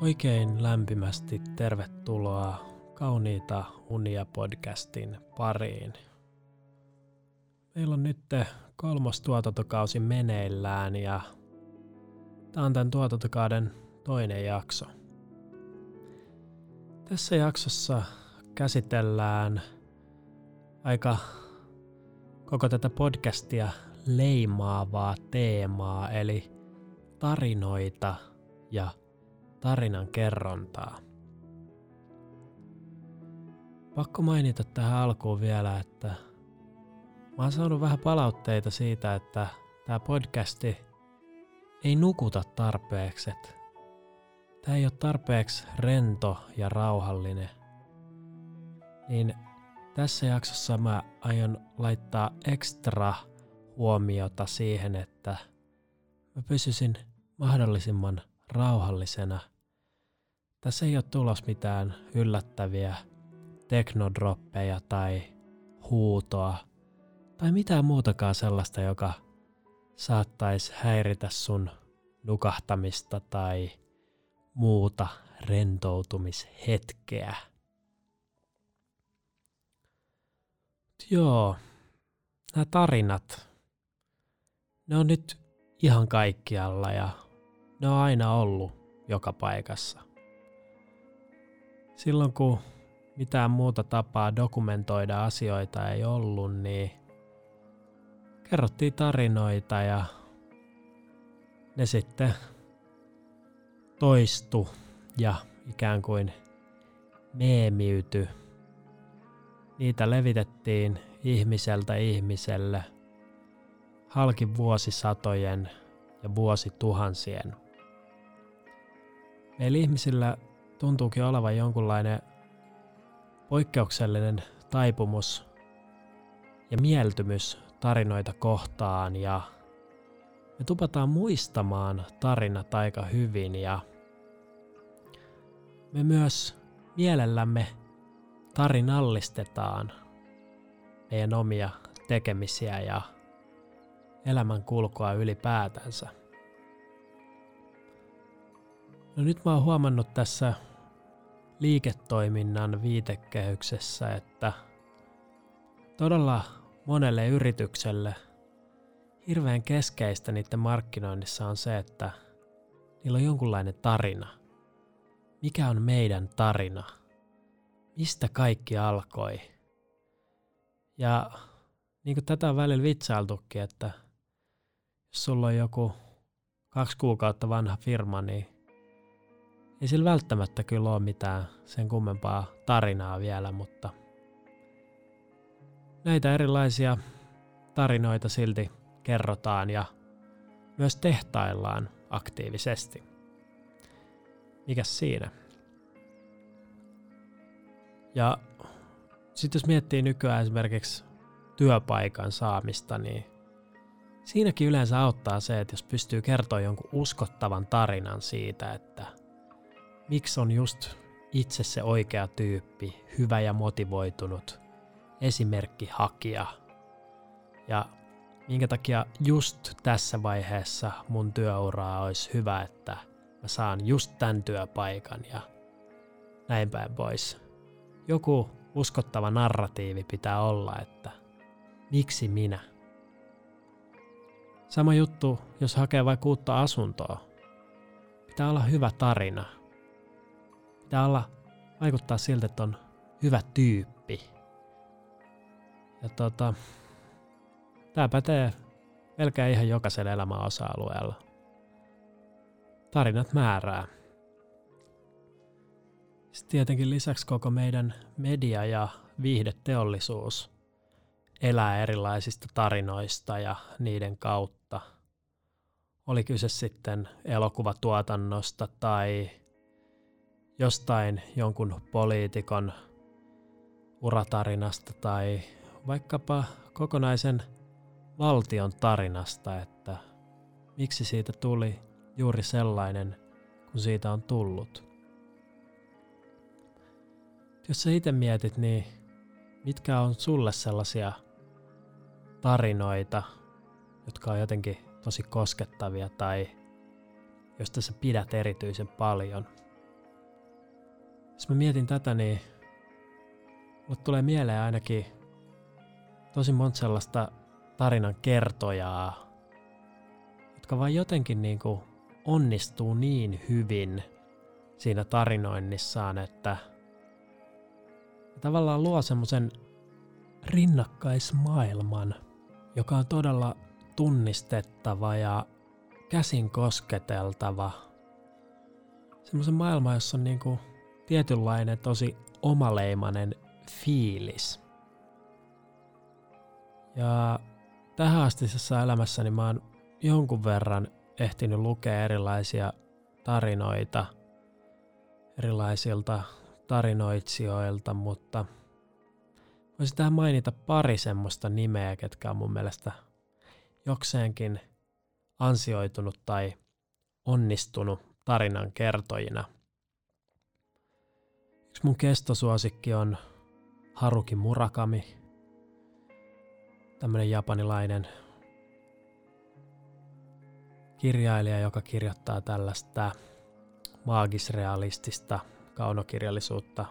Oikein lämpimästi tervetuloa Kauniita unia podcastin pariin. Meillä on nyt kolmas tuotantokausi meneillään ja tämä on tämän tuotantokauden toinen jakso. Tässä jaksossa käsitellään aika koko tätä podcastia leimaavaa teemaa, eli tarinoita ja tarinan kerrontaa. Pakko mainita tähän alkuun vielä, että mä oon saanut vähän palautteita siitä, että tämä podcasti ei nukuta tarpeeksi. Tämä ei ole tarpeeksi rento ja rauhallinen. Niin tässä jaksossa mä aion laittaa ekstra huomiota siihen, että mä pysyisin mahdollisimman rauhallisena. Tässä ei ole tulos mitään yllättäviä teknodroppeja tai huutoa tai mitään muutakaan sellaista, joka saattaisi häiritä sun nukahtamista tai muuta rentoutumishetkeä. Joo, nämä tarinat, ne on nyt ihan kaikkialla ja ne on aina ollut joka paikassa. Silloin kun mitään muuta tapaa dokumentoida asioita ei ollut, niin kerrottiin tarinoita ja ne sitten toistu ja ikään kuin meemiyty. Niitä levitettiin ihmiseltä ihmiselle halki vuosisatojen ja vuosituhansien. Meillä ihmisillä tuntuukin olevan jonkunlainen poikkeuksellinen taipumus ja mieltymys tarinoita kohtaan ja me tupataan muistamaan tarinat aika hyvin ja me myös mielellämme tarinallistetaan meidän omia tekemisiä ja elämän kulkua ylipäätänsä. No nyt mä oon huomannut tässä liiketoiminnan viitekehyksessä, että todella monelle yritykselle hirveän keskeistä niiden markkinoinnissa on se, että niillä on jonkunlainen tarina. Mikä on meidän tarina? Mistä kaikki alkoi? Ja niin kuin tätä on välillä vitsailtukin, että jos sulla on joku kaksi kuukautta vanha firma, niin ei sillä välttämättä kyllä ole mitään sen kummempaa tarinaa vielä, mutta näitä erilaisia tarinoita silti kerrotaan ja myös tehtaillaan aktiivisesti. Mikäs siinä? Ja sitten jos miettii nykyään esimerkiksi työpaikan saamista, niin siinäkin yleensä auttaa se, että jos pystyy kertoa jonkun uskottavan tarinan siitä, että miksi on just itse se oikea tyyppi, hyvä ja motivoitunut, esimerkki hakija. Ja minkä takia just tässä vaiheessa mun työuraa olisi hyvä, että mä saan just tämän työpaikan ja näin päin pois. Joku uskottava narratiivi pitää olla, että miksi minä? Sama juttu, jos hakee vaikka uutta asuntoa. Pitää olla hyvä tarina – Pitää olla, vaikuttaa siltä, että on hyvä tyyppi. Ja tota, tää pätee melkein ihan jokaisella elämän osa-alueella. Tarinat määrää. Sitten tietenkin lisäksi koko meidän media- ja viihdeteollisuus elää erilaisista tarinoista ja niiden kautta. Oli kyse sitten elokuvatuotannosta tai jostain jonkun poliitikon uratarinasta tai vaikkapa kokonaisen valtion tarinasta, että miksi siitä tuli juuri sellainen, kun siitä on tullut. Jos sä itse mietit, niin mitkä on sulle sellaisia tarinoita, jotka on jotenkin tosi koskettavia tai josta sä pidät erityisen paljon – Jos mä mietin tätä, niin mulle tulee mieleen ainakin tosi monta sellaista tarinan kertojaa, jotka vaan jotenkin niin kuin onnistuu niin hyvin siinä tarinoinnissaan, että tavallaan luo semmoisen rinnakkaismaailman, joka on todella tunnistettava ja käsin kosketeltava. Semmoisen maailman, jossa on niinku tietynlainen tosi omaleimainen fiilis. Ja tähän astisessa elämässäni mä oon jonkun verran ehtinyt lukea erilaisia tarinoita erilaisilta tarinoitsijoilta, mutta voisin tähän mainita pari semmoista nimeä, ketkä on mun mielestä jokseenkin ansioitunut tai onnistunut tarinan kertojina. Yksi mun kestosuosikki on Haruki Murakami, tämmönen japanilainen kirjailija, joka kirjoittaa tällaista maagisrealistista kaunokirjallisuutta.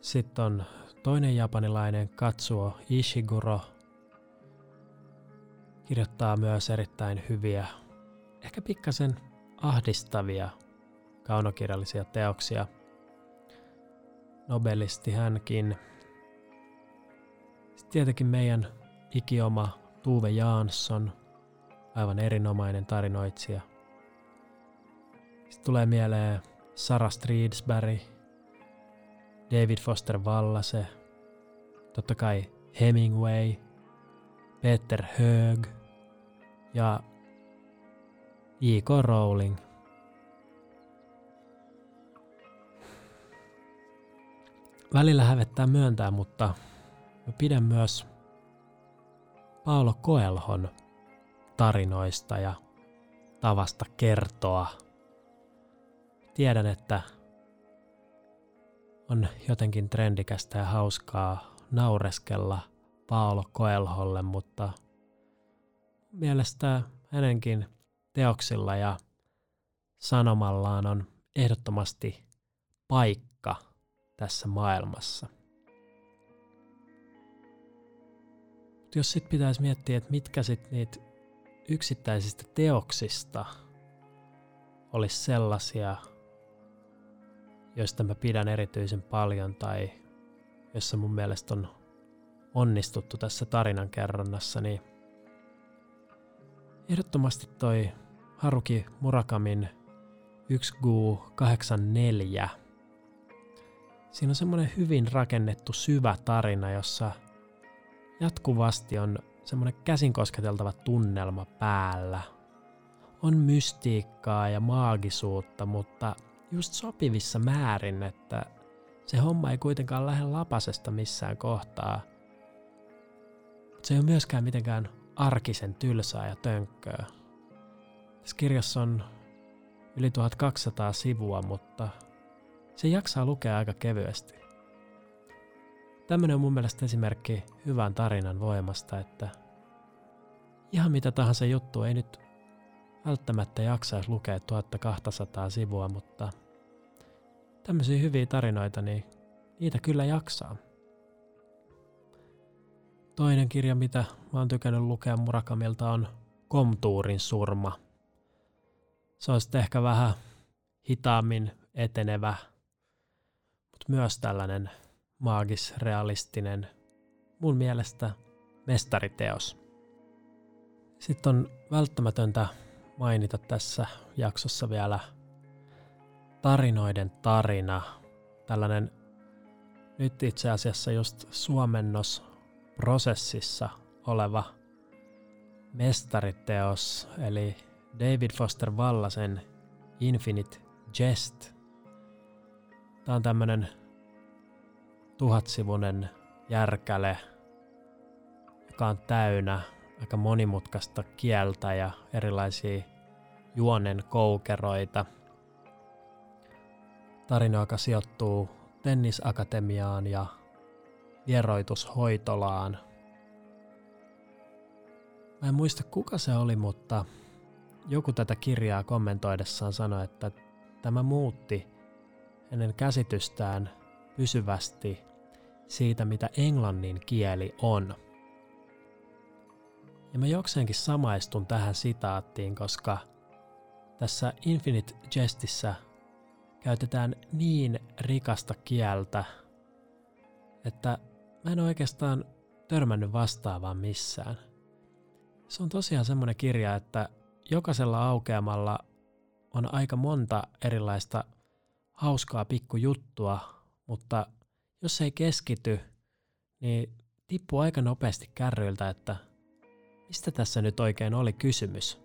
Sitten on toinen japanilainen Katsuo Ishiguro. Kirjoittaa myös erittäin hyviä, ehkä pikkasen ahdistavia kaunokirjallisia teoksia. Nobelisti hänkin. Sitten tietenkin meidän ikioma Tuve Jansson, aivan erinomainen tarinoitsija. Sitten tulee mieleen Sarah Streetsberry, David Foster Wallace, totta kai Hemingway, Peter Hög ja J.K. Rowling. Välillä hävettää myöntää, mutta mä pidän myös Paolo Koelhon tarinoista ja tavasta kertoa. Tiedän, että on jotenkin trendikästä ja hauskaa naureskella Paolo Koelholle, mutta mielestä hänenkin teoksilla ja sanomallaan on ehdottomasti paikka tässä maailmassa. Mutta jos sitten pitäisi miettiä, että mitkä sitten niitä yksittäisistä teoksista olisi sellaisia, joista mä pidän erityisen paljon tai jossa mun mielestä on onnistuttu tässä tarinan kerronnassa, niin ehdottomasti toi Haruki Murakamin 1Gu84. Siinä on semmoinen hyvin rakennettu syvä tarina, jossa jatkuvasti on semmoinen käsin kosketeltava tunnelma päällä. On mystiikkaa ja maagisuutta, mutta just sopivissa määrin, että se homma ei kuitenkaan lähde lapasesta missään kohtaa. Se ei ole myöskään mitenkään arkisen tylsää ja tönkköä. Tässä kirjassa on yli 1200 sivua, mutta se jaksaa lukea aika kevyesti. Tämmöinen on mun mielestä esimerkki hyvän tarinan voimasta, että ihan mitä tahansa juttu ei nyt välttämättä jaksaisi lukea 1200 sivua, mutta tämmöisiä hyviä tarinoita, niin niitä kyllä jaksaa. Toinen kirja, mitä mä oon tykännyt lukea Murakamilta, on Komtuurin surma. Se on sitten ehkä vähän hitaammin etenevä, mutta myös tällainen maagis-realistinen, mun mielestä mestariteos. Sitten on välttämätöntä mainita tässä jaksossa vielä tarinoiden tarina. Tällainen nyt itse asiassa just suomennosprosessissa oleva mestariteos, eli David Foster Wallasen Infinite Jest. Tämä on tämmöinen tuhatsivunen järkäle, joka on täynnä aika monimutkaista kieltä ja erilaisia juonen koukeroita. Tarina, joka sijoittuu tennisakatemiaan ja vieroitushoitolaan. Mä en muista kuka se oli, mutta joku tätä kirjaa kommentoidessaan sanoi, että tämä muutti hänen käsitystään pysyvästi siitä, mitä englannin kieli on. Ja mä jokseenkin samaistun tähän sitaattiin, koska tässä Infinite Jestissä käytetään niin rikasta kieltä, että mä en oikeastaan törmännyt vastaavaan missään. Se on tosiaan semmoinen kirja, että jokaisella aukeamalla on aika monta erilaista hauskaa pikkujuttua, mutta jos ei keskity, niin tippuu aika nopeasti kärryiltä, että mistä tässä nyt oikein oli kysymys.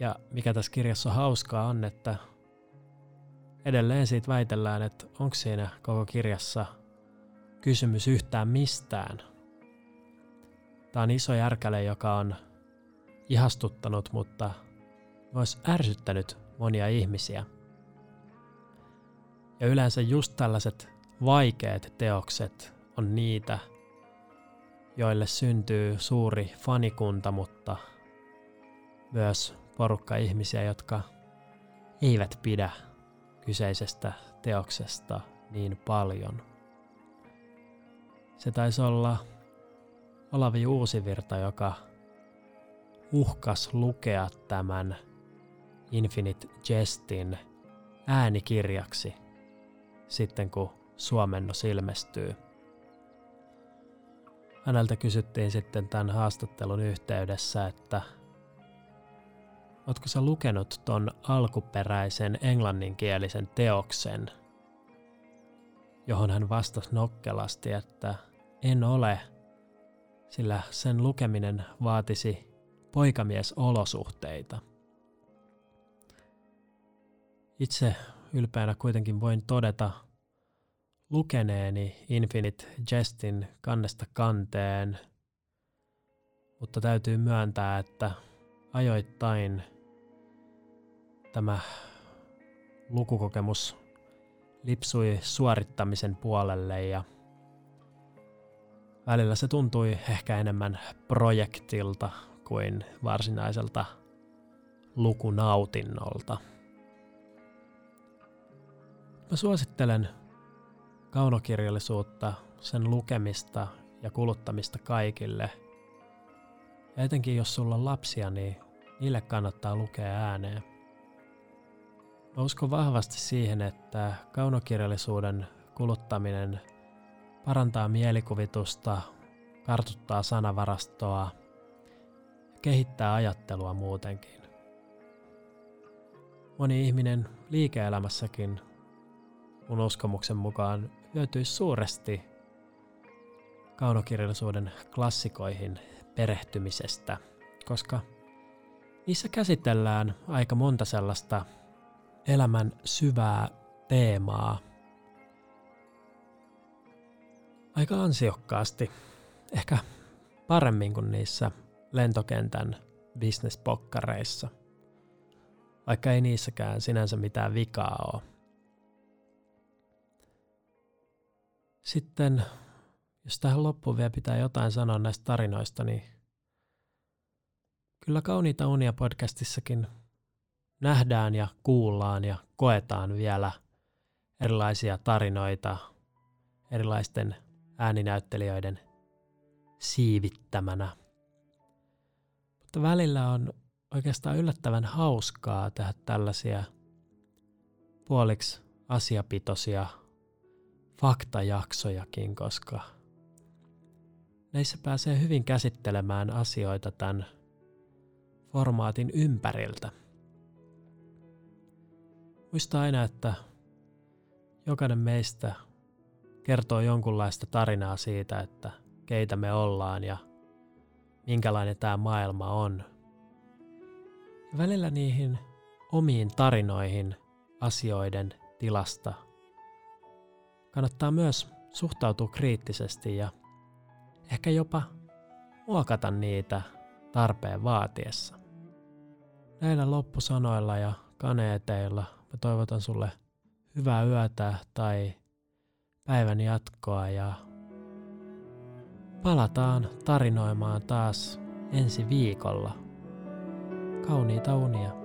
Ja mikä tässä kirjassa hauskaa on, että edelleen siitä väitellään, että onko siinä koko kirjassa kysymys yhtään mistään. Tämä on iso järkäle, joka on ihastuttanut, mutta myös ärsyttänyt monia ihmisiä. Ja yleensä just tällaiset vaikeat teokset on niitä, joille syntyy suuri fanikunta, mutta myös porukka ihmisiä, jotka eivät pidä kyseisestä teoksesta niin paljon. Se taisi olla Olavi Uusivirta, joka uhkas lukea tämän Infinite Jestin äänikirjaksi sitten kun suomennos ilmestyy. Häneltä kysyttiin sitten tämän haastattelun yhteydessä, että Oletko sä lukenut ton alkuperäisen englanninkielisen teoksen, johon hän vastasi nokkelasti, että en ole, sillä sen lukeminen vaatisi poikamiesolosuhteita. Itse ylpeänä kuitenkin voin todeta lukeneeni Infinite Jestin kannesta kanteen, mutta täytyy myöntää, että ajoittain tämä lukukokemus lipsui suorittamisen puolelle ja välillä se tuntui ehkä enemmän projektilta kuin varsinaiselta lukunautinnolta. Mä suosittelen kaunokirjallisuutta, sen lukemista ja kuluttamista kaikille. Ja etenkin jos sulla on lapsia, niin niille kannattaa lukea ääneen. Mä uskon vahvasti siihen, että kaunokirjallisuuden kuluttaminen parantaa mielikuvitusta, kartuttaa sanavarastoa ja kehittää ajattelua muutenkin. Moni ihminen liike-elämässäkin mun uskomuksen mukaan hyötyisi suuresti kaunokirjallisuuden klassikoihin perehtymisestä, koska niissä käsitellään aika monta sellaista elämän syvää teemaa aika ansiokkaasti, ehkä paremmin kuin niissä lentokentän bisnespokkareissa, vaikka ei niissäkään sinänsä mitään vikaa ole. Sitten, jos tähän loppuun vielä pitää jotain sanoa näistä tarinoista, niin kyllä Kauniita unia podcastissakin nähdään ja kuullaan ja koetaan vielä erilaisia tarinoita erilaisten ääninäyttelijöiden siivittämänä. Mutta välillä on oikeastaan yllättävän hauskaa tehdä tällaisia puoliksi asiapitoisia faktajaksojakin, koska näissä pääsee hyvin käsittelemään asioita tämän formaatin ympäriltä. Muista aina, että jokainen meistä kertoo jonkunlaista tarinaa siitä, että keitä me ollaan ja minkälainen tämä maailma on. Ja välillä niihin omiin tarinoihin asioiden tilasta kannattaa myös suhtautua kriittisesti ja ehkä jopa muokata niitä tarpeen vaatiessa. Näillä loppusanoilla ja kaneeteilla mä toivotan sulle hyvää yötä tai päivän jatkoa ja palataan tarinoimaan taas ensi viikolla. Kauniita unia.